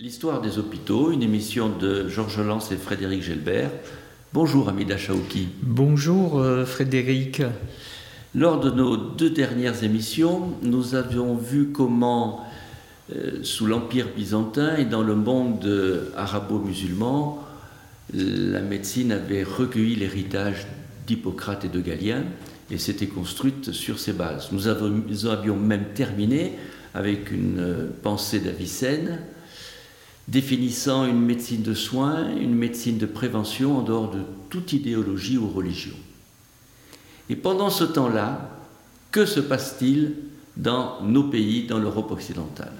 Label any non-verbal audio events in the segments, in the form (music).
L'histoire des hôpitaux, une émission de Georges Lance et Frédéric Gelbert. Bonjour Amida Chaouki. Bonjour euh, Frédéric. Lors de nos deux dernières émissions, nous avions vu comment, euh, sous l'Empire byzantin et dans le monde arabo-musulman, la médecine avait recueilli l'héritage d'Hippocrate et de Galien et s'était construite sur ces bases. Nous, avions même terminé avec une euh, pensée d'Avicenne définissant une médecine de soins, une médecine de prévention en dehors de toute idéologie ou religion. Et pendant ce temps-là, que se passe-t-il dans nos pays, dans l'Europe occidentale?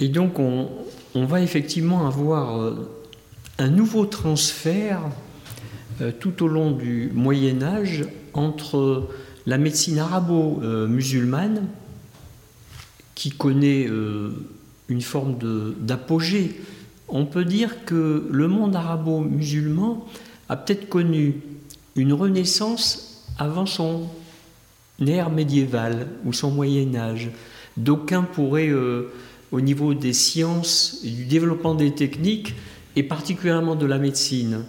Et donc on, va effectivement avoir euh, un nouveau transfert euh, tout au long du Moyen Âge entre la médecine arabo-musulmane, qui connaît euh, une forme d'apogée. On peut dire que le monde arabo-musulman a peut-être connu une renaissance avant son ère médiévale ou son Moyen Âge. D'aucuns pourraient, euh, au niveau des sciences du développement des techniques, et particulièrement de la médecine,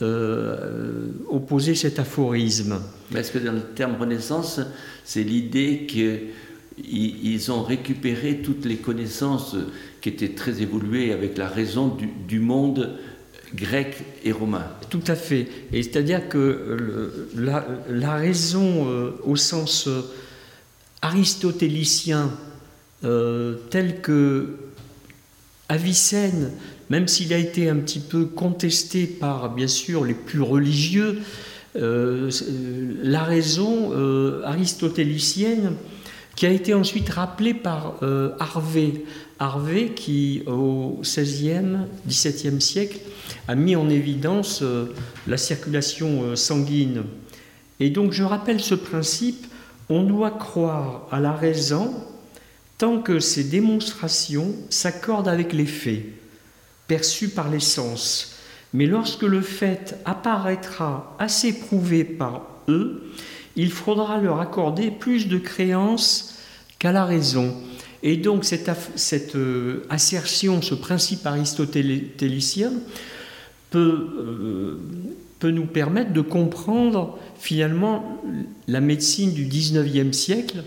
euh, opposer cet aphorisme. Est-ce que dans le terme Renaissance, c'est l'idée que ils ont récupéré toutes les connaissances qui étaient très évoluées avec la raison du, monde grec et romain. Tout à fait. Et c'est-à-dire que la, raison euh, au sens euh, aristotélicien, euh, tel que Avicenne, même s'il a été un petit peu contesté par, bien sûr, les plus religieux, la raison aristotélicienne qui a été ensuite rappelé par euh, Harvey. Harvey qui, au XVIe, XVIIe siècle, a mis en évidence euh, la circulation euh, sanguine. Et donc je rappelle ce principe, on doit croire à la raison tant que ces démonstrations s'accordent avec les faits, perçus par les sens. Mais lorsque le fait apparaîtra assez prouvé par eux, il faudra leur accorder plus de créance qu'à la raison. Et donc cette, euh, assertion, ce principe aristotélicien peut, euh, peut nous permettre de comprendre finalement la médecine du 19e siècle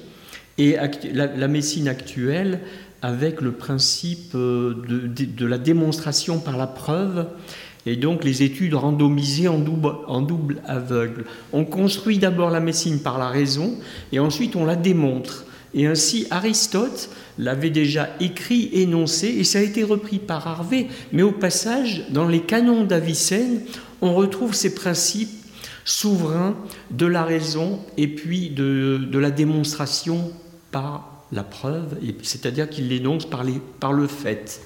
et la, médecine actuelle avec le principe euh, de la démonstration par la preuve et donc les études randomisées en double, en double aveugle. On construit d'abord la médecine par la raison et ensuite on la démontre. Et ainsi Aristote l'avait déjà écrit, énoncé, et ça a été repris par Harvey, mais au passage, dans les canons d'Avicenne, on retrouve ces principes souverains de la raison et puis de, la démonstration par la preuve, c'est-à-dire qu'il l'énonce par le fait.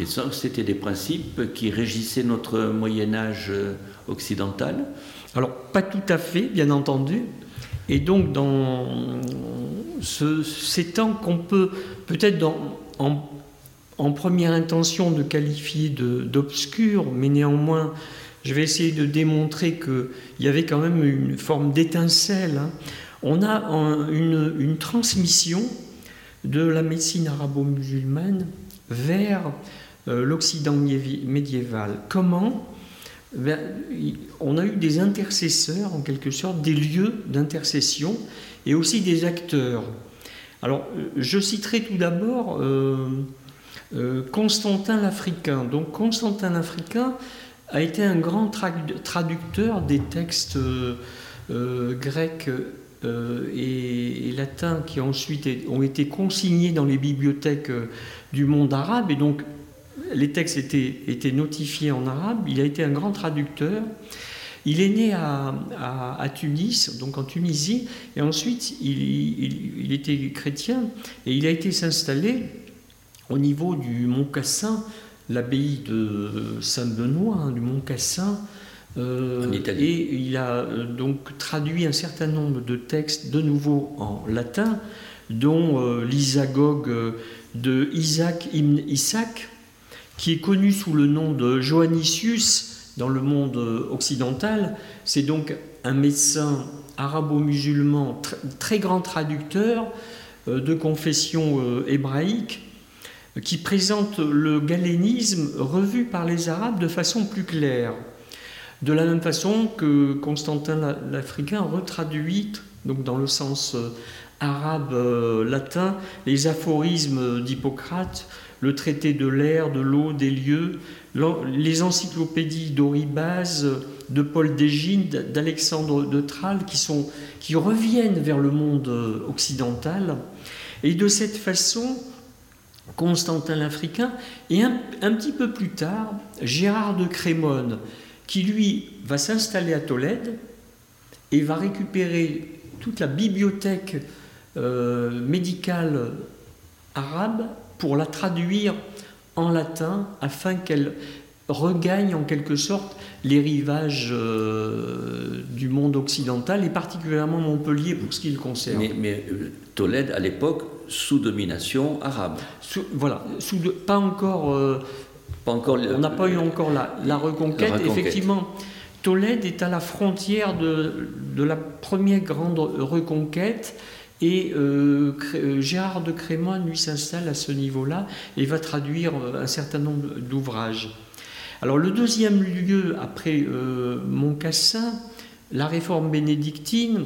Et ça, c'était des principes qui régissaient notre Moyen Âge euh, occidental Alors, pas tout à fait, bien entendu. Et donc, dans ces temps qu'on peut, peut-être en, première intention, de qualifier d'obscur, mais néanmoins, je vais essayer de démontrer qu'il y avait quand même une forme d'étincelle. Hein. On a une, transmission de la médecine arabo-musulmane vers l'Occident médiéval. Comment ben, On a eu des intercesseurs, en quelque sorte, des lieux d'intercession et aussi des acteurs. Alors, euh, je citerai tout d'abord euh, Constantin l'Africain. Donc, Constantin l'Africain a été un grand traducteur des textes grecs et, latins qui ensuite ont été consignés dans les bibliothèques du monde arabe. Et donc, les textes étaient, notifiés en arabe. Il a été un grand traducteur. Il est né à, Tunis, donc en Tunisie, et ensuite il, était chrétien et il a été s'installer au niveau du Mont Cassin, l'abbaye de Saint-Benoît, hein, du Mont Cassin. Euh, et il a euh, donc traduit un certain nombre de textes de nouveau en latin, dont euh, l'isagogue de Isaac ibn Isaac, qui est connu sous le nom de Joannicius dans le monde occidental. C'est donc un médecin arabo-musulman, très grand traducteur euh, de confession euh, hébraïque, qui présente le galénisme revu par les Arabes de façon plus claire. De la même façon que Constantin l'Africain retraduit, donc dans le sens euh, arabe euh, latin, les aphorismes d'Hippocrate, le traité de l'air, de l'eau, des lieux, les encyclopédies d'Oribase, de Paul Dégine, d'Alexandre de sont, qui reviennent vers le monde euh, occidental. Et de cette façon, Constantin l'Africain, et un, petit peu plus tard, Gérard de Crémone, qui lui va s'installer à Tolède et va récupérer toute la bibliothèque euh, médicale arabe pour la traduire en latin afin qu'elle regagne en quelque sorte les rivages euh, du monde occidental et particulièrement Montpellier pour ce qui le concerne. Mais, euh, Tolède à l'époque sous domination arabe. voilà, sous pas encore. pas encore on n'a pas eu encore la, la, reconquête. Effectivement, Tolède est à la frontière de, de la première grande reconquête. Et euh, euh, Gérard de Crémone, lui, s'installe à ce niveau-là et va traduire euh, un certain nombre d'ouvrages. Alors le deuxième lieu, après Montcassin, la réforme bénédictine,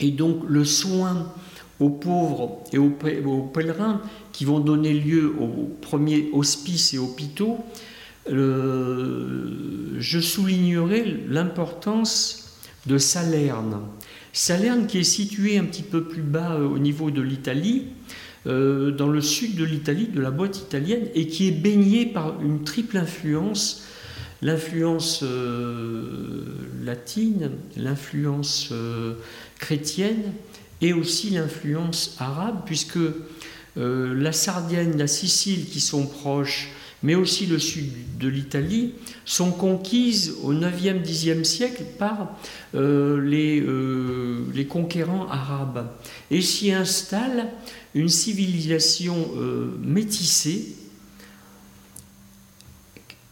et donc le soin aux pauvres et aux, pèlerins qui vont donner lieu aux premiers hospices et hôpitaux, je soulignerai l'importance de Salerne. Salerne qui est situé un petit peu plus bas euh, au niveau de l'Italie, euh, dans le sud de l'Italie, de la boîte italienne, et qui est baigné par une triple influence, l'influence euh, latine, l'influence chrétienne et aussi l'influence arabe, puisque la Sardaigne, la Sicile qui sont proches, mais aussi le sud de l'Italie, sont conquises au 9e, 10e siècle par euh, les, euh, les, conquérants arabes. Et s'y installe une civilisation euh, métissée.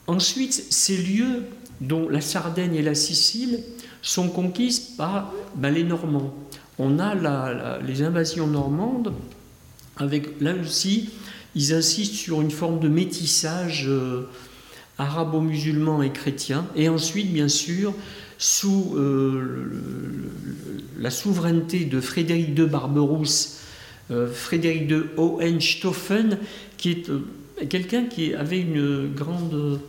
Ensuite, ces lieux, dont la Sardaigne et la Sicile, sont conquises par ben, les Normands. On a les invasions normandes, avec là aussi ils insistent sur une forme de métissage euh, arabo-musulman et chrétien. Et ensuite, bien sûr, sous euh, la souveraineté de Frédéric de Barberousse, euh, Frédéric de Hohenstaufen, qui est quelqu'un qui avait une grande...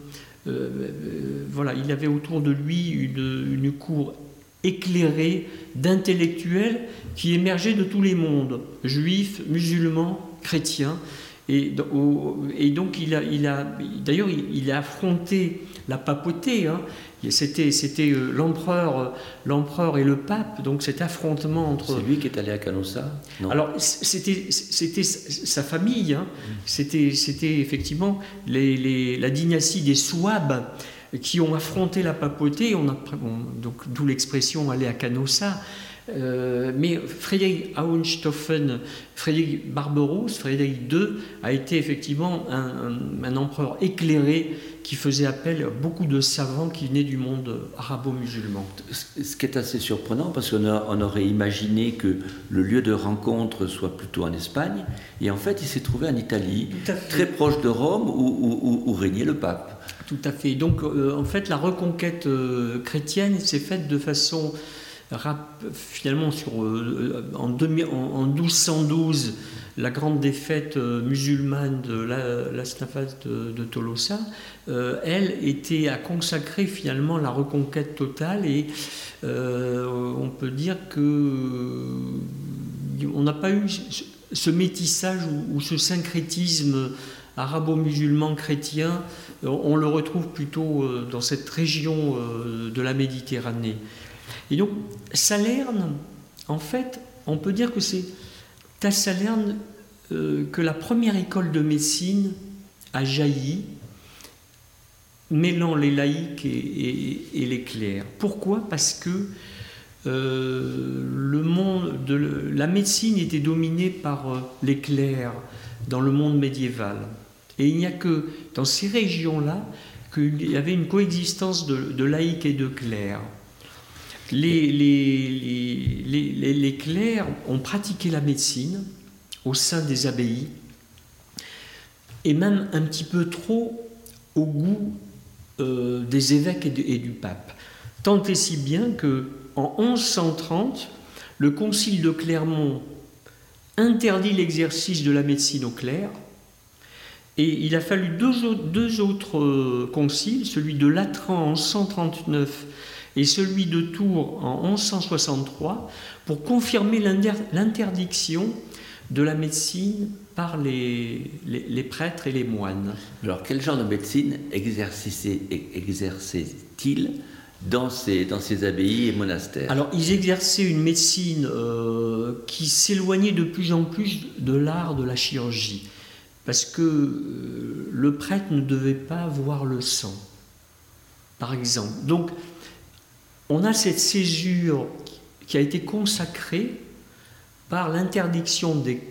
voilà, il avait autour de lui une, une cour éclairée d'intellectuels qui émergeaient de tous les mondes, juifs, musulmans, chrétiens, et, donc, il a, il a d'ailleurs, il, a affronté la papauté. Hein. C'était, c'était euh, l'empereur, l'empereur et le pape, donc cet affrontement entre. C'est lui qui est allé à Canossa? Alors, c'était, c'était sa famille. Hein. C'était, c'était effectivement les, la dynastie des Souabes qui ont affronté la papauté. On a, donc, d'où l'expression aller à Canossa. Euh, mais Frédéric Auenstoffen, Frédéric Barberousse, Frédéric II, a été effectivement un, empereur éclairé qui faisait appel à beaucoup de savants qui venaient du monde arabo-musulman. Ce qui est assez surprenant parce qu'on on aurait imaginé que le lieu de rencontre soit plutôt en Espagne, et en fait il s'est trouvé en Italie, très proche de Rome où, régnait le pape. Tout à fait. Donc euh, en fait la reconquête euh, chrétienne s'est faite de façon finalement sur, euh, en, en, 1212 la grande défaite euh, musulmane de la, la de, Tolosa, euh, elle était à consacrer finalement la reconquête totale et on peut dire que on n'a pas eu ce métissage ou, ce syncrétisme arabo-musulman chrétien, on le retrouve plutôt dans cette région de la Méditerranée. Et donc, Salerne, en fait, on peut dire que c'est à Salerne euh, que la première école de médecine a jailli, mêlant les laïcs et, les clercs. Pourquoi? Parce que euh, la médecine était dominée par euh, les clercs dans le monde médiéval. Et il n'y a que dans ces régions-là qu'il y avait une coexistence de laïcs et de clercs. Les, clercs ont pratiqué la médecine au sein des abbayes et même un petit peu trop au goût euh, des évêques et, du pape. Tant et si bien que en 1130, le concile de Clermont interdit l'exercice de la médecine au clerc, et il a fallu deux, deux autres euh, conciles, celui de Latran en 139 et celui de Tours en 1163, pour confirmer l'interdiction de la médecine par les, les, prêtres et les moines. Alors, quel genre de médecine exerçaient-ils dans ces, dans ces abbayes et monastères? Alors, ils exerçaient une médecine euh, qui s'éloignait de plus en plus de l'art de la chirurgie, parce que euh, le prêtre ne devait pas voir le sang, par exemple. Donc, on a cette césure qui a été consacrée par l'interdiction des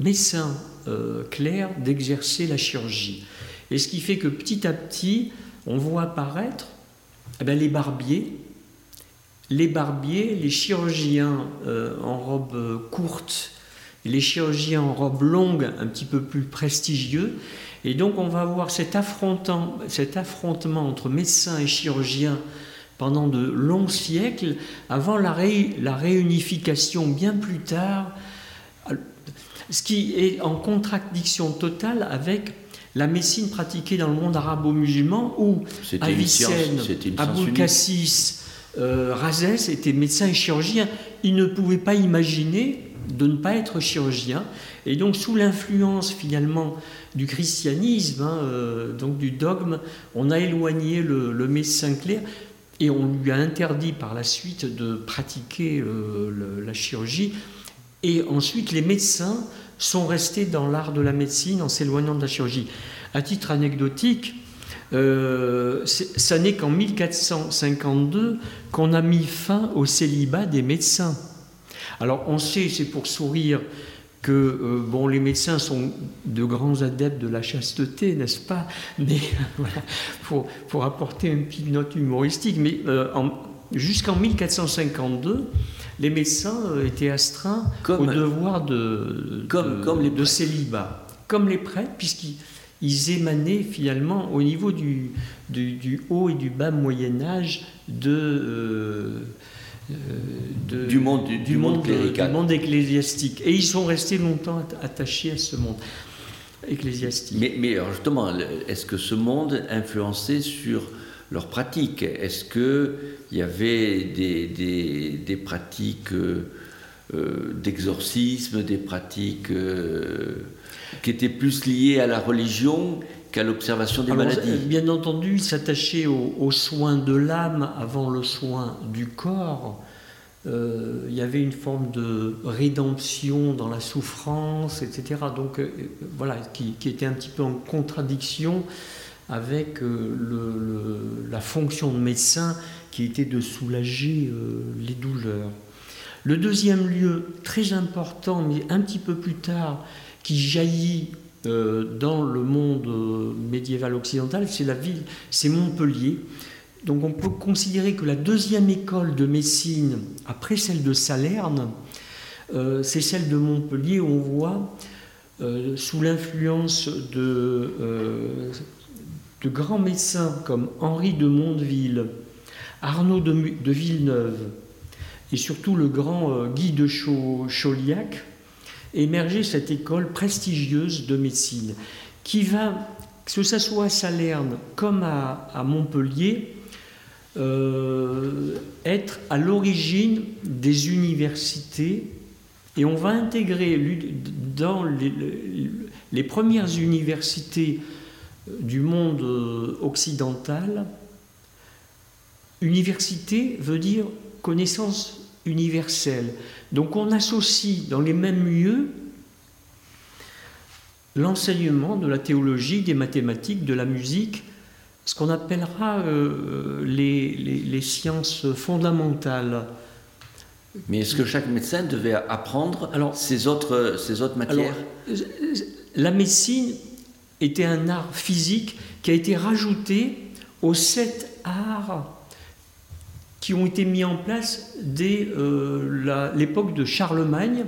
médecins euh, clercs d'exercer la chirurgie. Et ce qui fait que petit à petit, on voit apparaître eh bien, les barbiers, les barbiers, les chirurgiens euh, en robe courte, les chirurgiens en robe longue, un petit peu plus prestigieux. Et donc on va avoir cet affrontement entre médecins et chirurgiens pendant de longs siècles, avant la, la réunification bien plus tard, ce qui est en contradiction totale avec la médecine pratiquée dans le monde arabo-musulman, où Avicenne, Aboul Cassis, euh, Razès étaient médecins et chirurgiens. Ils ne pouvaient pas imaginer de ne pas être chirurgiens. Et donc, sous l'influence finalement du christianisme, hein, euh, donc du dogme, on a éloigné le, le médecin clair et on lui a interdit par la suite de pratiquer euh, la chirurgie. Et ensuite, les médecins sont restés dans l'art de la médecine en s'éloignant de la chirurgie. À titre anecdotique, euh, ça n'est qu'en 1452 qu'on a mis fin au célibat des médecins. Alors on sait, c'est pour sourire, que euh, bon, les médecins sont de grands adeptes de la chasteté, n'est-ce pas? (laughs) Mais voilà, pour, pour, apporter une petite note humoristique, mais euh, jusqu'en 1452, les médecins euh, étaient astreints au devoir de, comme, comme les de célibat, comme les prêtres, puisqu'ils émanaient finalement au niveau du, du, haut et du bas Moyen Âge de, euh, du monde, du, monde, du monde ecclésiastique. Et ils sont restés longtemps attachés à ce monde ecclésiastique. Mais, mais alors justement, est-ce que ce monde influençait sur leurs pratiques Est-ce qu'il y avait des, des, des pratiques euh, euh, d'exorcisme, des pratiques qui étaient plus liées à la religion qu'à l'observation des maladies. Bien entendu, il s'attachait aux, soins de l'âme avant le soin du corps. Euh, il y avait une forme de rédemption dans la souffrance, etc. Donc euh, voilà, qui, était un petit peu en contradiction avec euh, le, la fonction de médecin qui était de soulager les douleurs. Le deuxième lieu, très important, mais un petit peu plus tard, qui jaillit dans le monde euh, médiéval occidental, c'est la ville, c'est Montpellier. Donc on peut considérer que la deuxième école de médecine, après celle de Salerne, euh, c'est celle de Montpellier on voit, sous l'influence de, de, grands médecins comme Henri de Mondeville, Arnaud de, Villeneuve et surtout le grand Guy de Chauliac, émerger cette école prestigieuse de médecine qui va, que ce soit à Salerne comme à, Montpellier, euh, être à l'origine des universités. Et on va intégrer dans les, premières universités du monde euh, occidental, université veut dire connaissance universelle. Donc on associe dans les mêmes lieux l'enseignement de la théologie, des mathématiques, de la musique, ce qu'on appellera euh, les, sciences fondamentales. Mais est-ce que chaque médecin devait apprendre alors, ces, autres, ces autres matières euh, La médecine était un art physique qui a été rajouté aux sept arts qui ont été mis en place dès euh, l'époque de Charlemagne,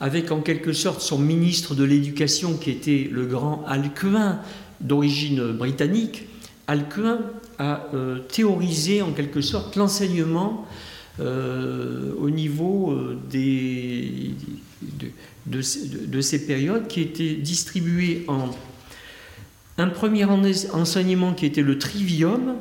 avec en quelque sorte son ministre de l'Éducation qui était le grand Alcuin d'origine britannique. Alcuin a euh, théorisé en quelque sorte l'enseignement euh, au niveau de, de, ces périodes qui étaient distribuées en un premier enseignement qui était le trivium,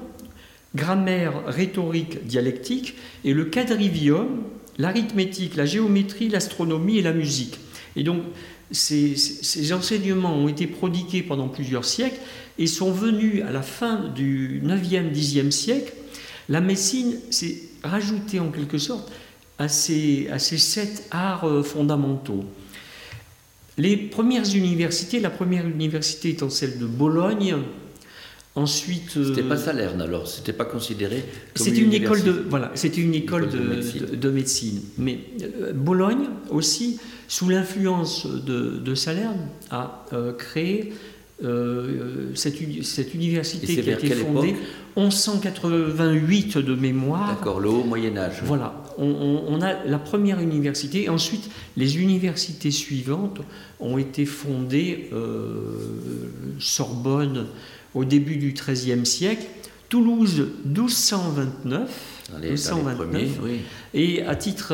grammaire, rhétorique, dialectique, et le quadrivium, l'arithmétique, la géométrie, l'astronomie et la musique. Et donc, ces, enseignements ont été prodigués pendant plusieurs siècles et sont venus à la fin du 9e, 10e siècle. La médecine s'est rajoutée en quelque sorte à ces, à ces sept arts euh, fondamentaux. Les premières universités, la première université étant celle de Bologne, Ensuite, c'était pas euh, Salerne alors, c'était pas considéré. C'était une, école de voilà, c'était une école, de, médecine. Mais euh, Bologne aussi, sous l'influence de, de, Salerne, a euh, créé cette, cette, université qui a été fondée en 1188 de mémoire. D'accord, le haut Moyen Âge. Voilà, on, on, a la première université et ensuite les universités suivantes ont été fondées Sorbonne au début du XIIIe siècle, Toulouse 1229, et à titre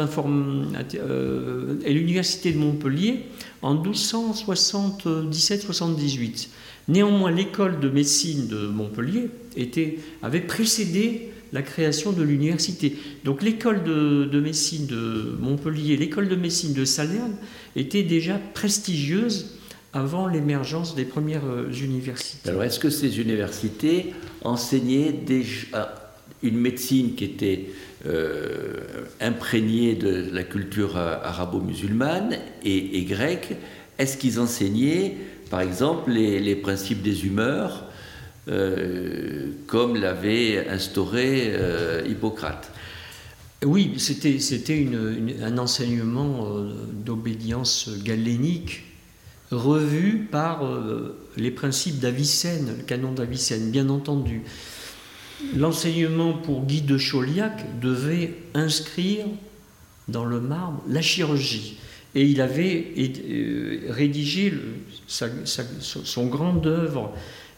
euh, et l'université de Montpellier en 1277-78. Néanmoins, l'école de médecine de Montpellier était, avait précédé la création de l'université. Donc l'école de, de, médecine de Montpellier, l'école de médecine de Salerne était déjà prestigieuse avant l'émergence des premières euh, universités. Alors, est-ce que ces universités enseignaient déjà une médecine qui était euh, imprégnée de la culture euh, arabo-musulmane et, grecque? Est-ce qu'ils enseignaient, par exemple, les, principes des humeurs, comme l'avait instauré Hippocrate? Oui, c'était un enseignement d'obédience galénique revu par euh, les principes d'Avicenne, le canon d'Avicenne, bien entendu. L'enseignement pour Guy de Chauliac devait inscrire dans le marbre la chirurgie. Et il avait euh, rédigé son grande œuvre,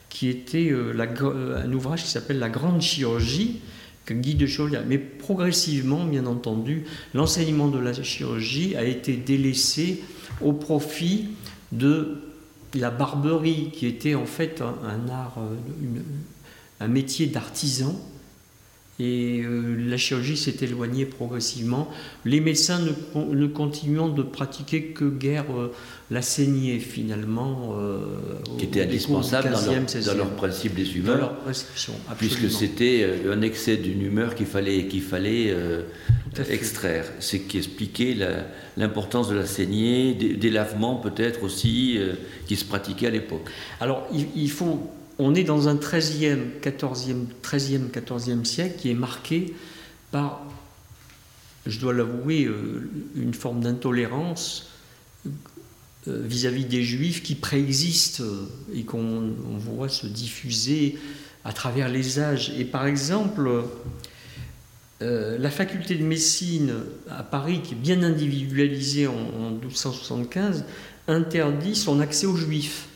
qui était euh, un ouvrage qui s'appelle La Grande Chirurgie, que Guy de Chauliac. Mais progressivement, bien entendu, l'enseignement de la chirurgie a été délaissé au profit de la barberie, qui était en fait un, art, euh, un métier d'artisan. Et euh, la chirurgie s'est éloignée progressivement. Les médecins ne, ne, continuant de pratiquer que guère euh, la saignée, finalement. qui était indispensable dans, leur, dans, principe des humeurs. puisque c'était un excès d'une humeur qu'il fallait, qu'il fallait extraire. C'est qui expliquait l'importance de la saignée, des, lavements peut-être aussi euh, qui se pratiquaient à l'époque. Alors il, faut, on est dans un 13e, 14e, 13e, 14e siècle qui est marqué par, je dois l'avouer, euh, une forme d'intolérance euh, vis-à-vis des juifs qui préexistent et qu'on voit se diffuser à travers les âges. Et par exemple, euh, la faculté de médecine à Paris, qui est bien individualisée en, 1275, interdit son accès aux juifs.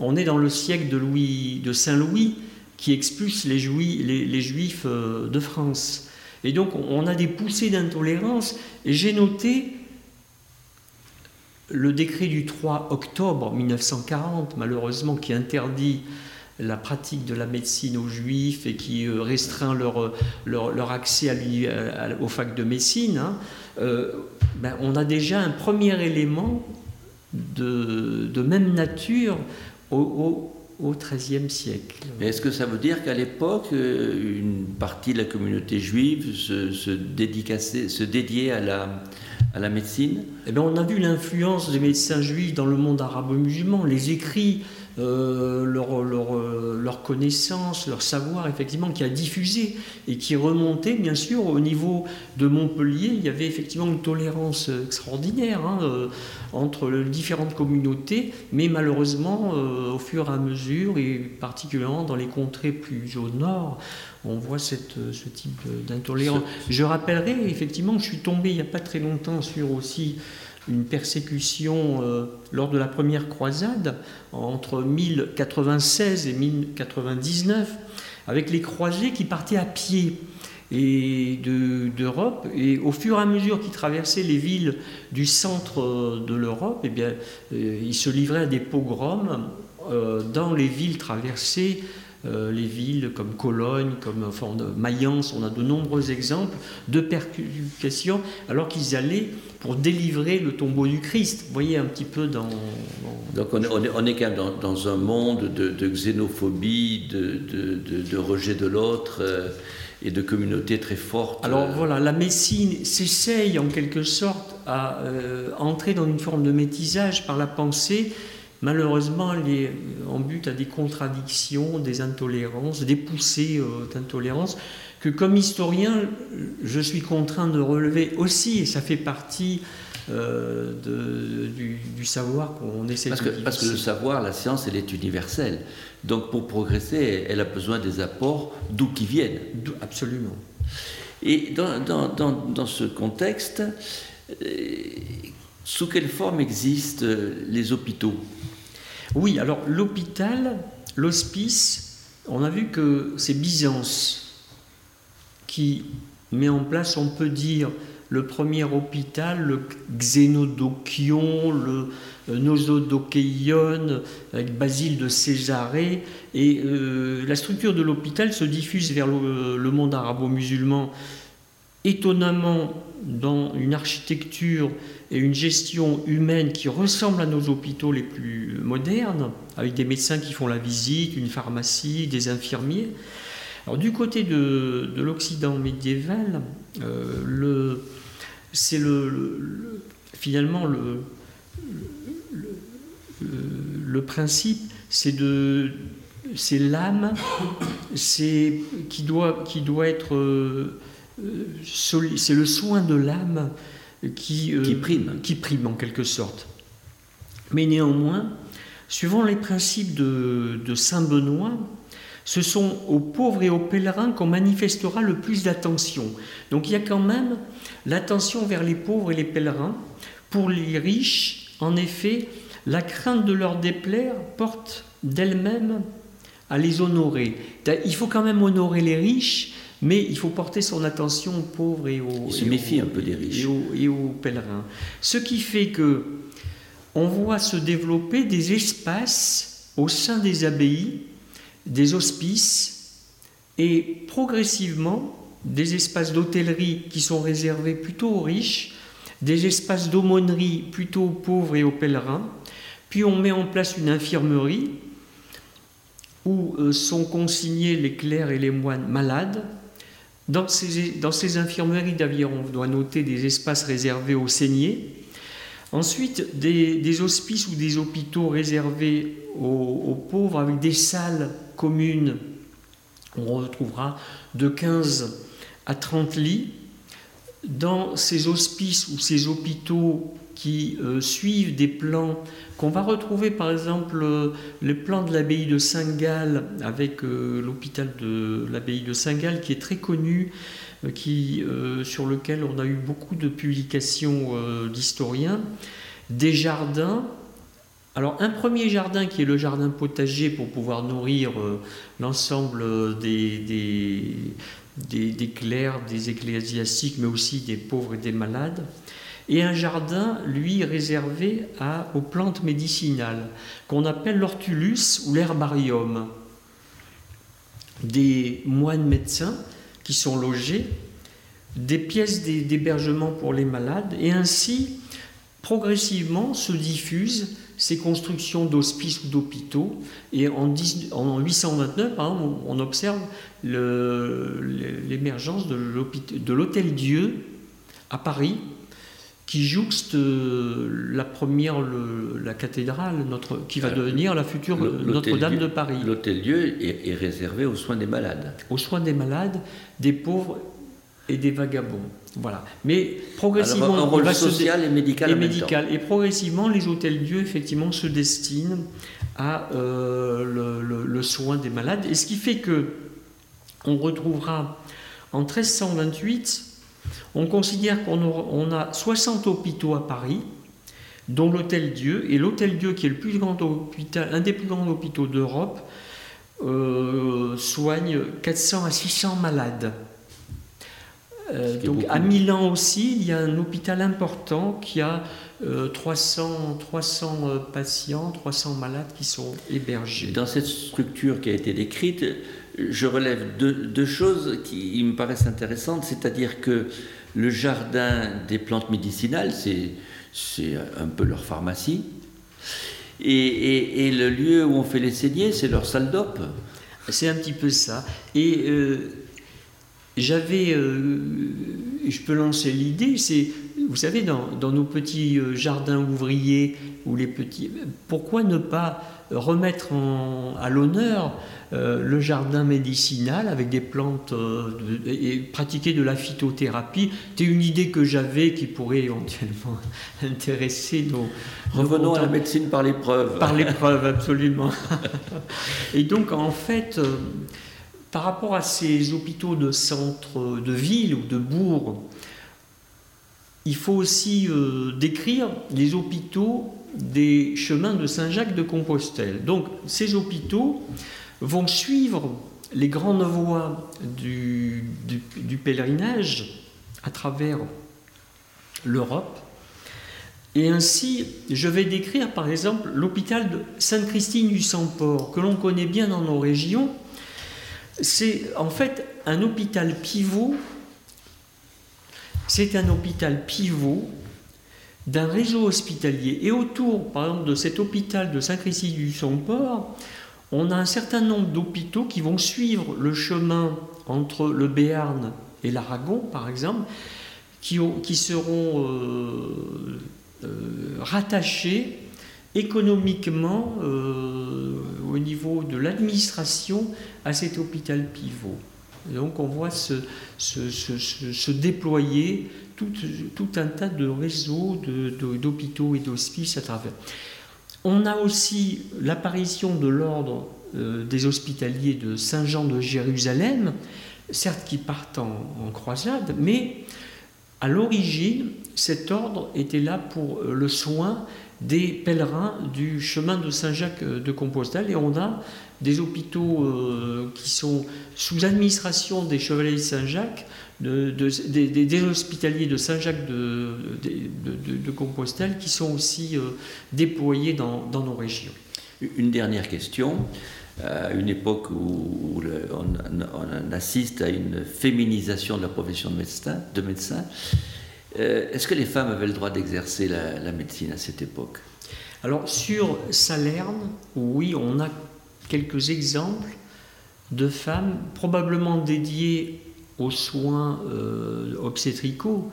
On est dans le siècle de, Louis, de Saint-Louis qui expulse les, juifs, euh, de France. Et donc on a des poussées d'intolérance. J'ai noté le décret du 3 octobre 1940, malheureusement, qui interdit la pratique de la médecine aux juifs et qui euh, restreint leur, accès aux facs de médecine, hein, euh, ben, on a déjà un premier élément de même nature au, au, XIIIe siècle. Mais est-ce que ça veut dire qu'à l'époque, euh, une partie de la communauté juive se, se, se dédiait à la, à la médecine? Eh bien, On a vu l'influence des médecins juifs dans le monde arabo-musulman. Les écrits euh, leur, leur, euh, leur, connaissance, leur savoir, effectivement, qui a diffusé et qui remontait, bien sûr, au niveau de Montpellier. Il y avait effectivement une tolérance extraordinaire hein, euh, entre les différentes communautés, mais malheureusement, au fur et à mesure, et particulièrement dans les contrées plus au nord, on voit cette, ce type d'intolérance. Je rappellerai, effectivement, je suis tombé il n'y a pas très longtemps sur aussi une persécution euh, lors de la première croisade entre 1096 et 1099, avec les croisés qui partaient à pied et d'Europe. et au fur et à mesure qu'ils traversaient les villes du centre de l'Europe, eh bien, euh, ils se livraient à des pogroms euh, dans les villes traversées euh, les villes comme Cologne, comme enfin, Mayence, on a de nombreux exemples de percussions, alors qu'ils allaient pour délivrer le tombeau du Christ. Vous voyez un petit peu dans. Donc on est, on est, quand même dans, un monde de, xénophobie, de, rejet de l'autre. Euh, et de communautés très fortes. Alors voilà, la Messine s'essaye en quelque sorte à euh, entrer dans une forme de métisage par la pensée malheureusement, on bute à des contradictions, des intolérances, des poussées euh, d'intolérance que comme historien, je suis contraint de relever aussi, et ça fait partie euh, du, savoir qu'on essaie parce de que, Parce que le savoir, la science, elle est universelle. Donc pour progresser, elle a besoin des apports d'où qu'ils viennent. Absolument. Et dans, ce contexte, euh, sous quelle forme existent les hôpitaux? Oui, alors l'hôpital, l'hospice, on a vu que c'est Byzance qui met en place, on peut dire, le premier hôpital, le Xénodokion, le euh, Nosodokeion, avec Basile de Césarée. Et euh, la structure de l'hôpital se diffuse vers le monde arabo-musulman étonnamment dans une architecture et une gestion humaine qui ressemblent à nos hôpitaux les plus modernes, avec des médecins qui font la visite, une pharmacie, des infirmiers. Alors du côté de, l'Occident médiéval, euh, c'est le, finalement le, le, principe, c'est de c'est l'âme, c'est qui doit qui doit être euh, c'est le soin de l'âme qui, euh, qui, prime. qui prime en quelque sorte. Mais néanmoins, suivant les principes de, de Saint Benoît, ce sont aux pauvres et aux pèlerins qu'on manifestera le plus d'attention. Donc il y a quand même l'attention vers les pauvres et les pèlerins. Pour les riches, en effet, la crainte de leur déplaire porte d'elle-même à les honorer. Il faut quand même honorer les riches, mais il faut porter son attention aux pauvres et aux, se méfie un peu des riches. Et aux, pèlerins. Ce qui fait que on voit se développer des espaces au sein des abbayes, des hospices, et progressivement des espaces d'hôtellerie qui sont réservés plutôt aux riches, des espaces d'aumônerie plutôt aux pauvres et aux pèlerins. Puis on met en place une infirmerie où euh, sont consignés les clercs et les moines malades, dans ces, infirmeries d'aviron, on doit noter des espaces réservés aux saignés. Ensuite, des, hospices ou des hôpitaux réservés aux, pauvres avec des salles communes. On retrouvera de 15 à 30 lits. Dans ces hospices ou ces hôpitaux qui euh, suivent des plans qu'on va retrouver par exemple euh, les plans de l'abbaye de Saint-Gall avec euh, l'hôpital de l'abbaye de Saint-Gall qui est très connu, qui, sur lequel on a eu beaucoup de publications d'historiens, des jardins. Alors un premier jardin qui est le jardin potager pour pouvoir nourrir l'ensemble des, des, des clercs, des ecclésiastiques, mais aussi des pauvres et des malades et un jardin, lui, réservé aux plantes médicinales, qu'on appelle l'ortulus ou l'herbarium. Des moines médecins qui sont logés, des pièces d'hébergement pour les malades, et ainsi, progressivement, se diffusent ces constructions d'hospices ou d'hôpitaux. Et en, 829, on observe l'émergence de l'Hôtel Dieu à Paris, qui jouxte euh, la première, la cathédrale, notre, qui va euh, devenir la future Notre-Dame de Paris. L'hôtel-Dieu est, réservé aux soins des malades. Aux soins des malades, des pauvres et des vagabonds. Voilà. Mais progressivement, Alors, un rôle social et médical. Et, médical. et progressivement, les hôtels-dieux, effectivement, se destinent à euh, le, le, soin des malades. Et ce qui fait que on retrouvera en 1328 on considère qu'on a 60 hôpitaux à Paris dont l'Hôtel Dieu. Et l'Hôtel Dieu, qui est le plus grand hôpital, un des plus grands hôpitaux d'Europe, euh, soigne 400 à 600 malades. Euh, donc à Milan aussi, il y a un hôpital important qui a 300, 300 patients, 300 malades qui sont hébergés. Dans cette structure qui a été décrite, je relève deux, choses qui me paraissent intéressantes, c'est-à-dire que le jardin des plantes médicinales, c'est un peu leur pharmacie, et, le lieu où on fait les saignées, c'est leur salle d'op. C'est un petit peu ça. Et euh, j'avais, euh, je peux lancer l'idée, c'est, vous savez, dans, dans, nos petits euh, jardins ouvriers, ou les petits, pourquoi ne pas remettre à l'honneur euh, le jardin médicinal avec des plantes et pratiquer de la phytothérapie? C'est une idée que j'avais qui pourrait éventuellement (laughs) intéresser nos. Revenons à la médecine par l'épreuve. Par l'épreuve, absolument. (laughs) et donc, en fait par rapport à ces hôpitaux de centre de ville ou de bourg, il faut aussi euh, décrire les hôpitaux des chemins de Saint-Jacques de Compostelle. Donc ces hôpitaux vont suivre les grandes voies du, pèlerinage à travers l'Europe. Et ainsi, je vais décrire par exemple l'hôpital de Sainte-Christine du Sang-Port, que l'on connaît bien dans nos régions, c'est en fait un hôpital pivot. C'est un hôpital pivot d'un réseau hospitalier. Et autour, par exemple, de cet hôpital de Saint-Christy du Somport, on a un certain nombre d'hôpitaux qui vont suivre le chemin entre le Béarn et l'Aragon, par exemple, qui, seront euh, euh, rattachés économiquement euh, au niveau de l'administration à cet hôpital pivot. Donc on voit se, déployer tout, un tas de réseaux d'hôpitaux et d'hospices à travers. On a aussi l'apparition de l'ordre euh, des hospitaliers de Saint-Jean de Jérusalem, certes qui partent en croisade, mais à l'origine, cet ordre était là pour le soin des pèlerins du chemin de Saint-Jacques de Compostelle et on a des hôpitaux euh, qui sont sous administration des chevaliers de Saint-Jacques, des, hospitaliers de Saint-Jacques de, de, Compostelle qui sont aussi euh, déployés dans, nos régions. Une dernière question. À une époque où on, assiste à une féminisation de la profession de médecin, de médecin euh, est-ce que les femmes avaient le droit d'exercer la, médecine à cette époque? Alors sur Salerne, oui, on a quelques exemples de femmes probablement dédiées aux soins euh, obstétricaux,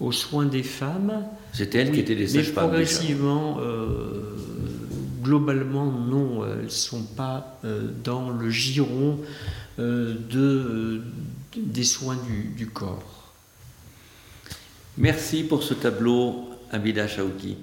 aux soins des femmes. C'était elles qui étaient des sages-femmes. progressivement, euh, globalement, non, elles ne sont pas dans le giron de, des soins du corps. Merci pour ce tableau, Amida Chaouki.